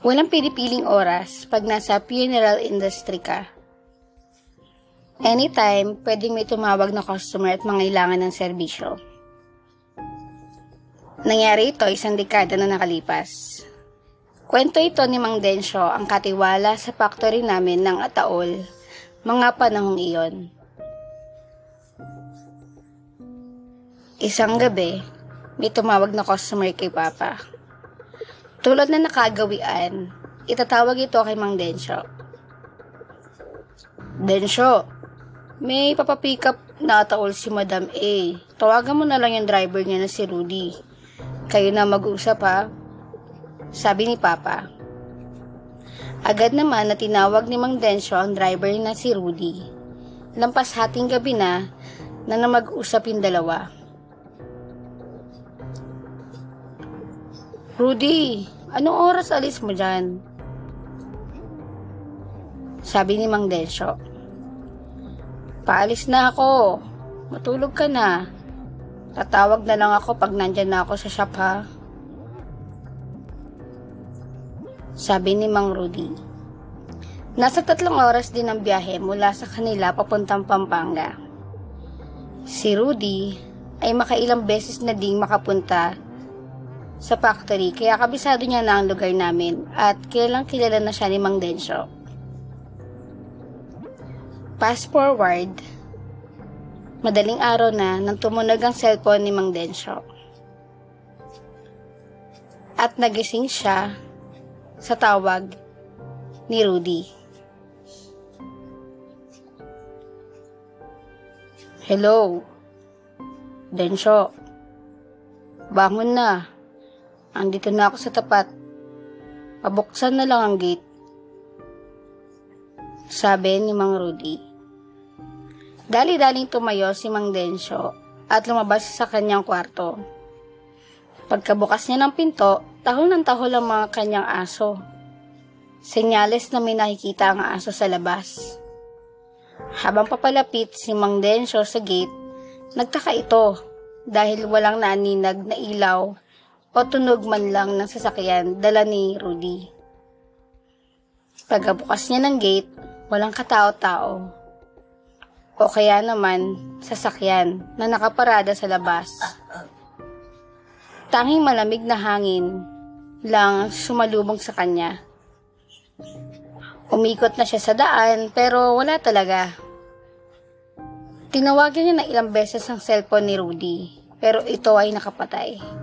Walang pinipiling oras pag nasa funeral industry ka. Anytime, pwedeng may tumawag na customer at mangailangan ng serbisyo. Nangyari ito isang dekada na nakalipas. Kwento ito ni Mang Densyo ang katiwala sa factory namin ng Ataol, mga panahong iyon. Isang gabi, may tumawag na customer kay Papa. Tulad na nakagawian, itatawag ito kay Mang Densyo. Densyo, may papapick up na ataol si Madam A. Tawagan mo na lang yung driver niya na si Rudy. Kayo na mag-usap ha. Sabi ni Papa. Agad naman na tinawag ni Mang Densyo ang driver na si Rudy. Lampas hating gabi na na na mag-usap yung dalawa. Rudy, anong oras alis mo dyan? Sabi ni Mang Densyo. Paalis na ako. Matulog ka na. Tatawag na lang ako pag nandyan na ako sa shop ha. Sabi ni Mang Rudy. Nasa tatlong oras din ang biyahe mula sa kanila papuntang Pampanga. Si Rudy ay makailang beses na ding makapunta sa factory kaya kabisado niya na ang lugar namin at kilalang kilala na siya ni Mang Densyo. Fast forward, madaling araw na nang tumunog ang cellphone ni Mang Densyo. At nagising siya sa tawag ni Rudy. Hello, Densyo. Bangon na. Andito na ako sa tapat. Pabuksan na lang ang gate. Sabi ni Mang Rudy. Dali-daling tumayo si Mang Densyo at lumabas sa kanyang kwarto. Pagkabukas niya ng pinto, tahol ng tahol ang mga kanyang aso. Senyales na may nakikita ang aso sa labas. Habang papalapit si Mang Densyo sa gate, nagtaka ito dahil walang naaninag na ilaw o tunog man lang ng sasakyan dala ni Rudy. Pagkabukas niya ng gate, walang katao-tao. O kaya naman, sasakyan na nakaparada sa labas. Tanging malamig na hangin lang sumalubong sa kanya. Umikot na siya sa daan pero wala talaga. Tinawagan niya na ilang beses ang cellphone ni Rudy pero ito ay nakapatay.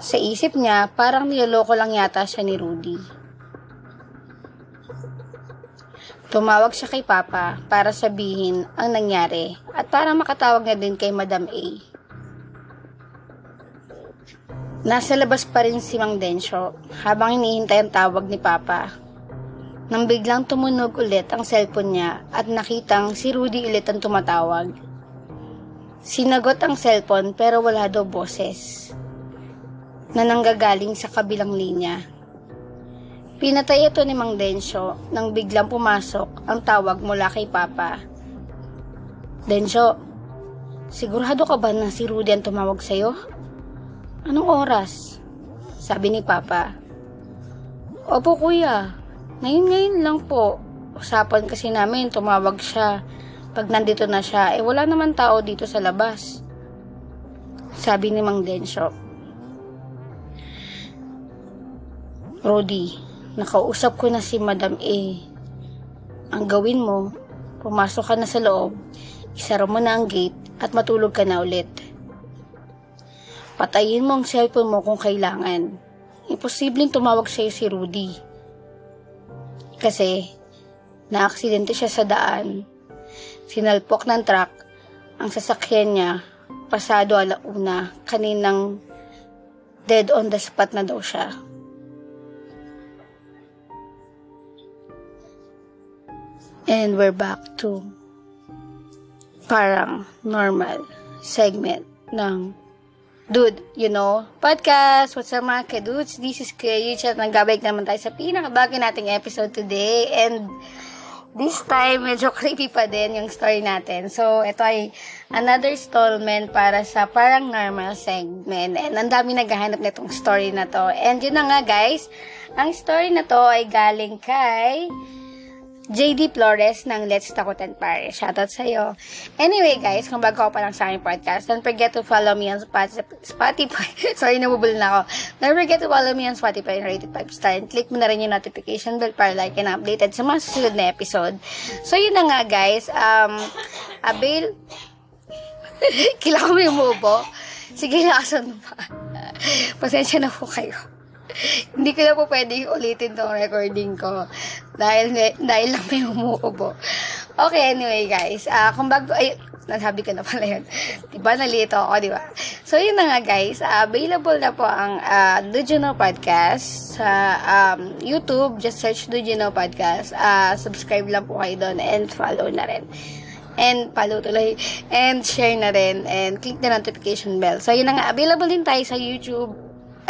Sa isip niya, parang niloloko lang yata siya ni Rudy. Tumawag siya kay Papa para sabihin ang nangyari at para makatawag na din kay Madam A. Nasa labas pa rin si Mang Densyo habang hinihintay ang tawag ni Papa. Nang biglang tumunog ulit ang cellphone niya at nakitang si Rudy ulit ang tumatawag. Sinagot ang cellphone pero wala daw boses na nanggagaling sa kabilang linya. Pinatay ito ni Mang Densyo nang biglang pumasok ang tawag mula kay Papa. Densyo, sigurado ka ba na si Rudy ang tumawag sa'yo? Anong oras? Sabi ni Papa. Opo kuya, ngayon-ngayon lang po. Usapan kasi namin, tumawag siya. Pag nandito na siya, eh wala naman tao dito sa labas. Sabi ni Mang Densyo. Rudy, nakausap ko na si Madam A. Ang gawin mo, pumasok ka na sa loob, isara mo na ang gate at matulog ka na ulit. Patayin mo ang cellphone mo kung kailangan. Imposibleng tumawag sa'yo si Rudy. Kasi, naaksidente siya sa daan. Sinalpok ng truck ang sasakyan niya pasado alauna kaninang dead on the spot na daw siya. And we're back to parang normal segment ng Dude, you know, podcast. What's up mga kadudes? This is Kuya at nagbabalik naman tayo sa pinakabago nating episode today. And this time, medyo creepy pa din yung story natin. So, ito ay another installment para sa parang normal segment. And ang dami naghahanap nitong story na to. And yun na nga guys, ang story na to ay galing kay JD Flores ng Let's Takutan Pare. Shoutout sa'yo. Anyway, guys, kung bago ako pa lang sa aking podcast, don't forget to follow me on Spotify. Sorry, nabubul na ako. Don't forget to follow me on Spotify and rate it 5 star and click mo na rin yung notification bell para like and updated sa mga susunod na episode. So, yun na nga, guys. Um, avail... Kailangan mo yung mubo. Sige, lakasan mo pa. Pasensya na po kayo. Hindi ko na po pwede ulitin tong recording ko. Dahil, dahil lang may umuubo. Okay, anyway guys. Uh, kung bago, ay, nasabi ko na pala yun. Diba, nalito ako, diba? So, yun na nga guys. Uh, available na po ang uh, Dujino Podcast sa um, YouTube. Just search Dujino Podcast. Uh, subscribe lang po kayo doon and follow na rin and follow tuloy and share na rin and click the notification bell. So, yun na nga, available din tayo sa YouTube,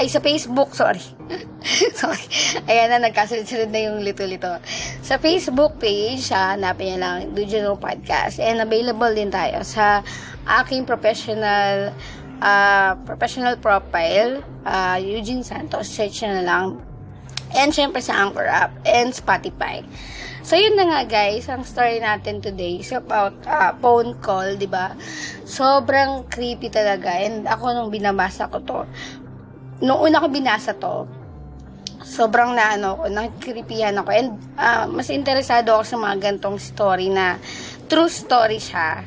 ay sa Facebook, sorry. sorry. Ayan na, nagkasunod-sunod na yung lito-lito. Sa Facebook page, ha, hanapin niya lang, Dujano Podcast. And available din tayo sa aking professional uh, professional profile, uh, Eugene Santos. Search na lang. And syempre sa Anchor app and Spotify. So, yun na nga guys, ang story natin today is about uh, phone call, di ba? Sobrang creepy talaga. And ako nung binabasa ko to, nung una ko binasa to, sobrang na ano ko, nakikiripihan ako. And uh, mas interesado ako sa mga gantong story na true story siya.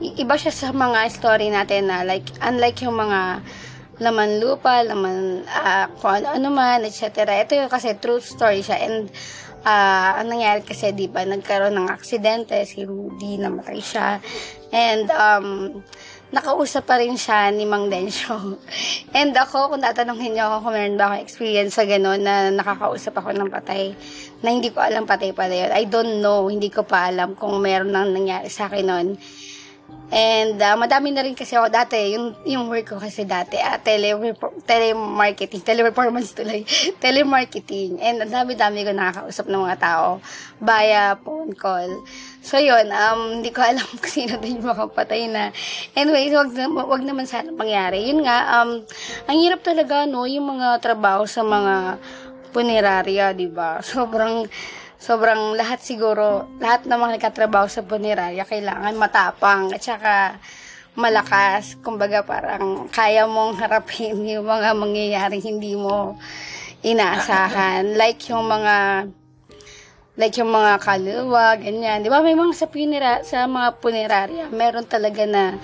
Iba siya sa mga story natin na like, unlike yung mga laman lupa, laman uh, kung ano, ano man, etc. Ito yung kasi true story siya. And uh, ang nangyari kasi, di ba, nagkaroon ng aksidente, si Rudy, namatay siya. And, um, nakausap pa rin siya ni Mang Densyo. And ako, kung tatanungin niyo ako kung meron ba akong experience sa gano'n na nakakausap ako ng patay, na hindi ko alam patay pala yun. I don't know, hindi ko pa alam kung meron nang nangyari sa akin noon. And uh, madami na rin kasi ako dati, yung, yung work ko kasi dati, uh, tele, telemarketing, teleperformance tuloy, telemarketing. And ang dami-dami ko nakakausap ng mga tao via phone call. So yun, um, hindi ko alam kung sino din yung makapatay na. Anyways, wag, wag naman sana mangyari. Yun nga, um, ang hirap talaga, no, yung mga trabaho sa mga punerarya, di ba? Sobrang sobrang lahat siguro, lahat ng mga nagkatrabaho sa punerarya kailangan matapang at saka malakas. Kumbaga parang kaya mong harapin yung mga mangyayari hindi mo inaasahan. Like yung mga like yung mga kaluluwa, ganyan. Di ba may mga sa, punera, sa mga punerarya, meron talaga na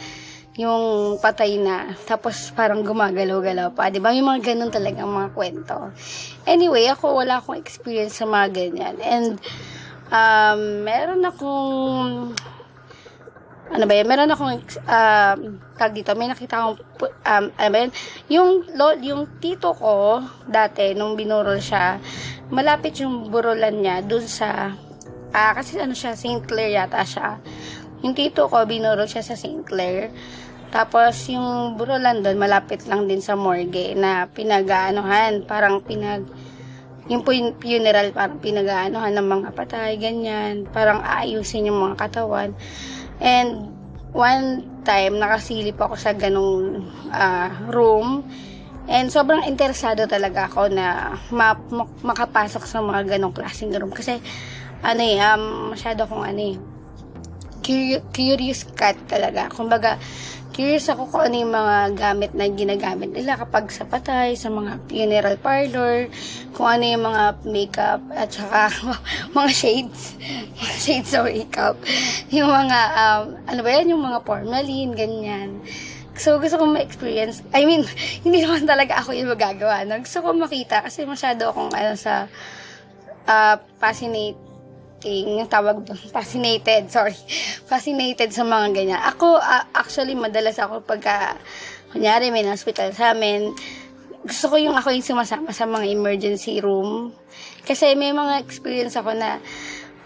yung patay na, tapos parang gumagalaw-galaw pa. Di ba? May mga ganun talaga mga kwento. Anyway, ako wala akong experience sa mga ganyan. And, um, meron akong, ano ba yun? Meron akong, um, tag dito, may nakita akong, um, ano ba yun? Yung, lo, yung tito ko, dati, nung binurol siya, malapit yung burolan niya dun sa, uh, kasi ano siya, St. Clair yata siya. Yung tito ko, binurol siya sa St. Clair. Tapos, yung burolan doon, malapit lang din sa morgue na pinag-aanohan, parang pinag, yung funeral, parang pinag-aanohan ng mga patay, ganyan, parang aayusin yung mga katawan. And, one time, nakasilip ako sa ganong uh, room, and sobrang interesado talaga ako na ma- makapasok sa mga ganong klaseng room. Kasi, ano eh, um, masyado akong ano eh, curious cat talaga. Kumbaga, curious ako kung ano yung mga gamit na ginagamit nila kapag sa patay, sa mga funeral parlor, kung ano yung mga makeup, at saka mga shades, shades of makeup, yung mga, um, ano ba yan, yung mga formalin, ganyan. So, gusto kong ma-experience. I mean, hindi naman talaga ako yung magagawa. No? Gusto kong makita kasi masyado akong ano sa uh, fascinate yung tawag doon, fascinated, sorry, fascinated sa mga ganyan. Ako, uh, actually, madalas ako pagka, kunyari, may hospital sa amin, gusto ko yung ako yung sumasama sa mga emergency room. Kasi may mga experience ako na,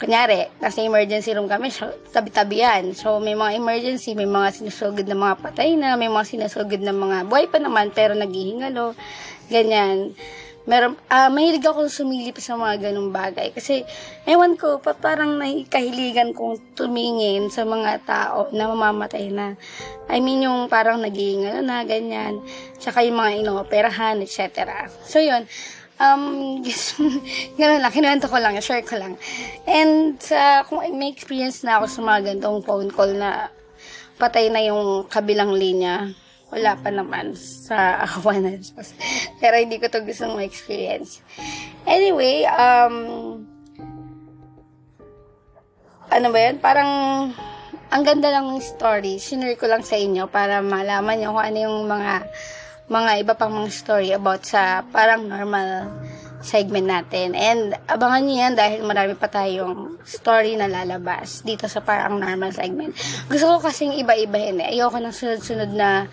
kunyari, nasa emergency room kami, so, tabi-tabi yan. So, may mga emergency, may mga sinusugod na mga patay na, may mga sinusugod na mga buhay pa naman, pero naghihingalo, ganyan. Meron, ah mahilig ako sumilip sa mga ganung bagay. Kasi, ewan ko, pa, parang nakikahiligan kong tumingin sa mga tao na mamamatay na. I mean, yung parang naging, ano na, ganyan. Tsaka yung mga inooperahan, etc. So, yun. Um, ganun lang, kinuwento ko lang, share ko lang. And, sa, kung may experience na ako sa mga ganitong phone call na patay na yung kabilang linya, wala pa naman sa awa ng. Pero hindi ko to gusto ma-experience. Anyway, um, ano ba yun? Parang, ang ganda lang ng story. Sinare ko lang sa inyo para malaman nyo kung ano yung mga, mga iba pang mga story about sa parang normal segment natin. And abangan nyo yan dahil marami pa tayong story na lalabas dito sa parang normal segment. Gusto ko kasing iba-ibahin eh. Ayoko ng sunod-sunod na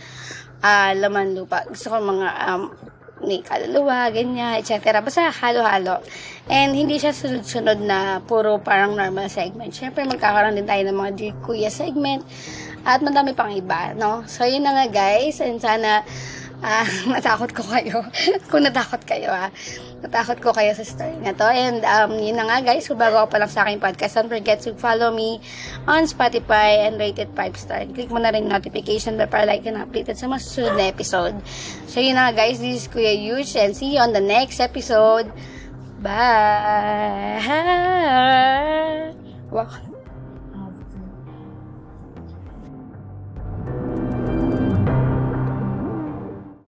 uh, laman lupa. Gusto ko mga um, may kaluluwa, ganyan, etc. Basta halo-halo. And hindi siya sunod-sunod na puro parang normal segment. Siyempre, magkakaroon din tayo ng mga Dear Kuya segment at madami pang iba, no? So, yun na nga guys. And sana ah, natakot ko kayo. Kung natakot kayo, ah. Natakot ko kayo sa story na to. And, um, yun na nga, guys. Kung bago ka pa lang sa aking podcast, don't forget to follow me on Spotify and rate it 5 star. Click mo na rin notification bell para like and updated sa masusunod na episode. So, yun na nga, guys. This is Kuya Yush and see you on the next episode. Bye!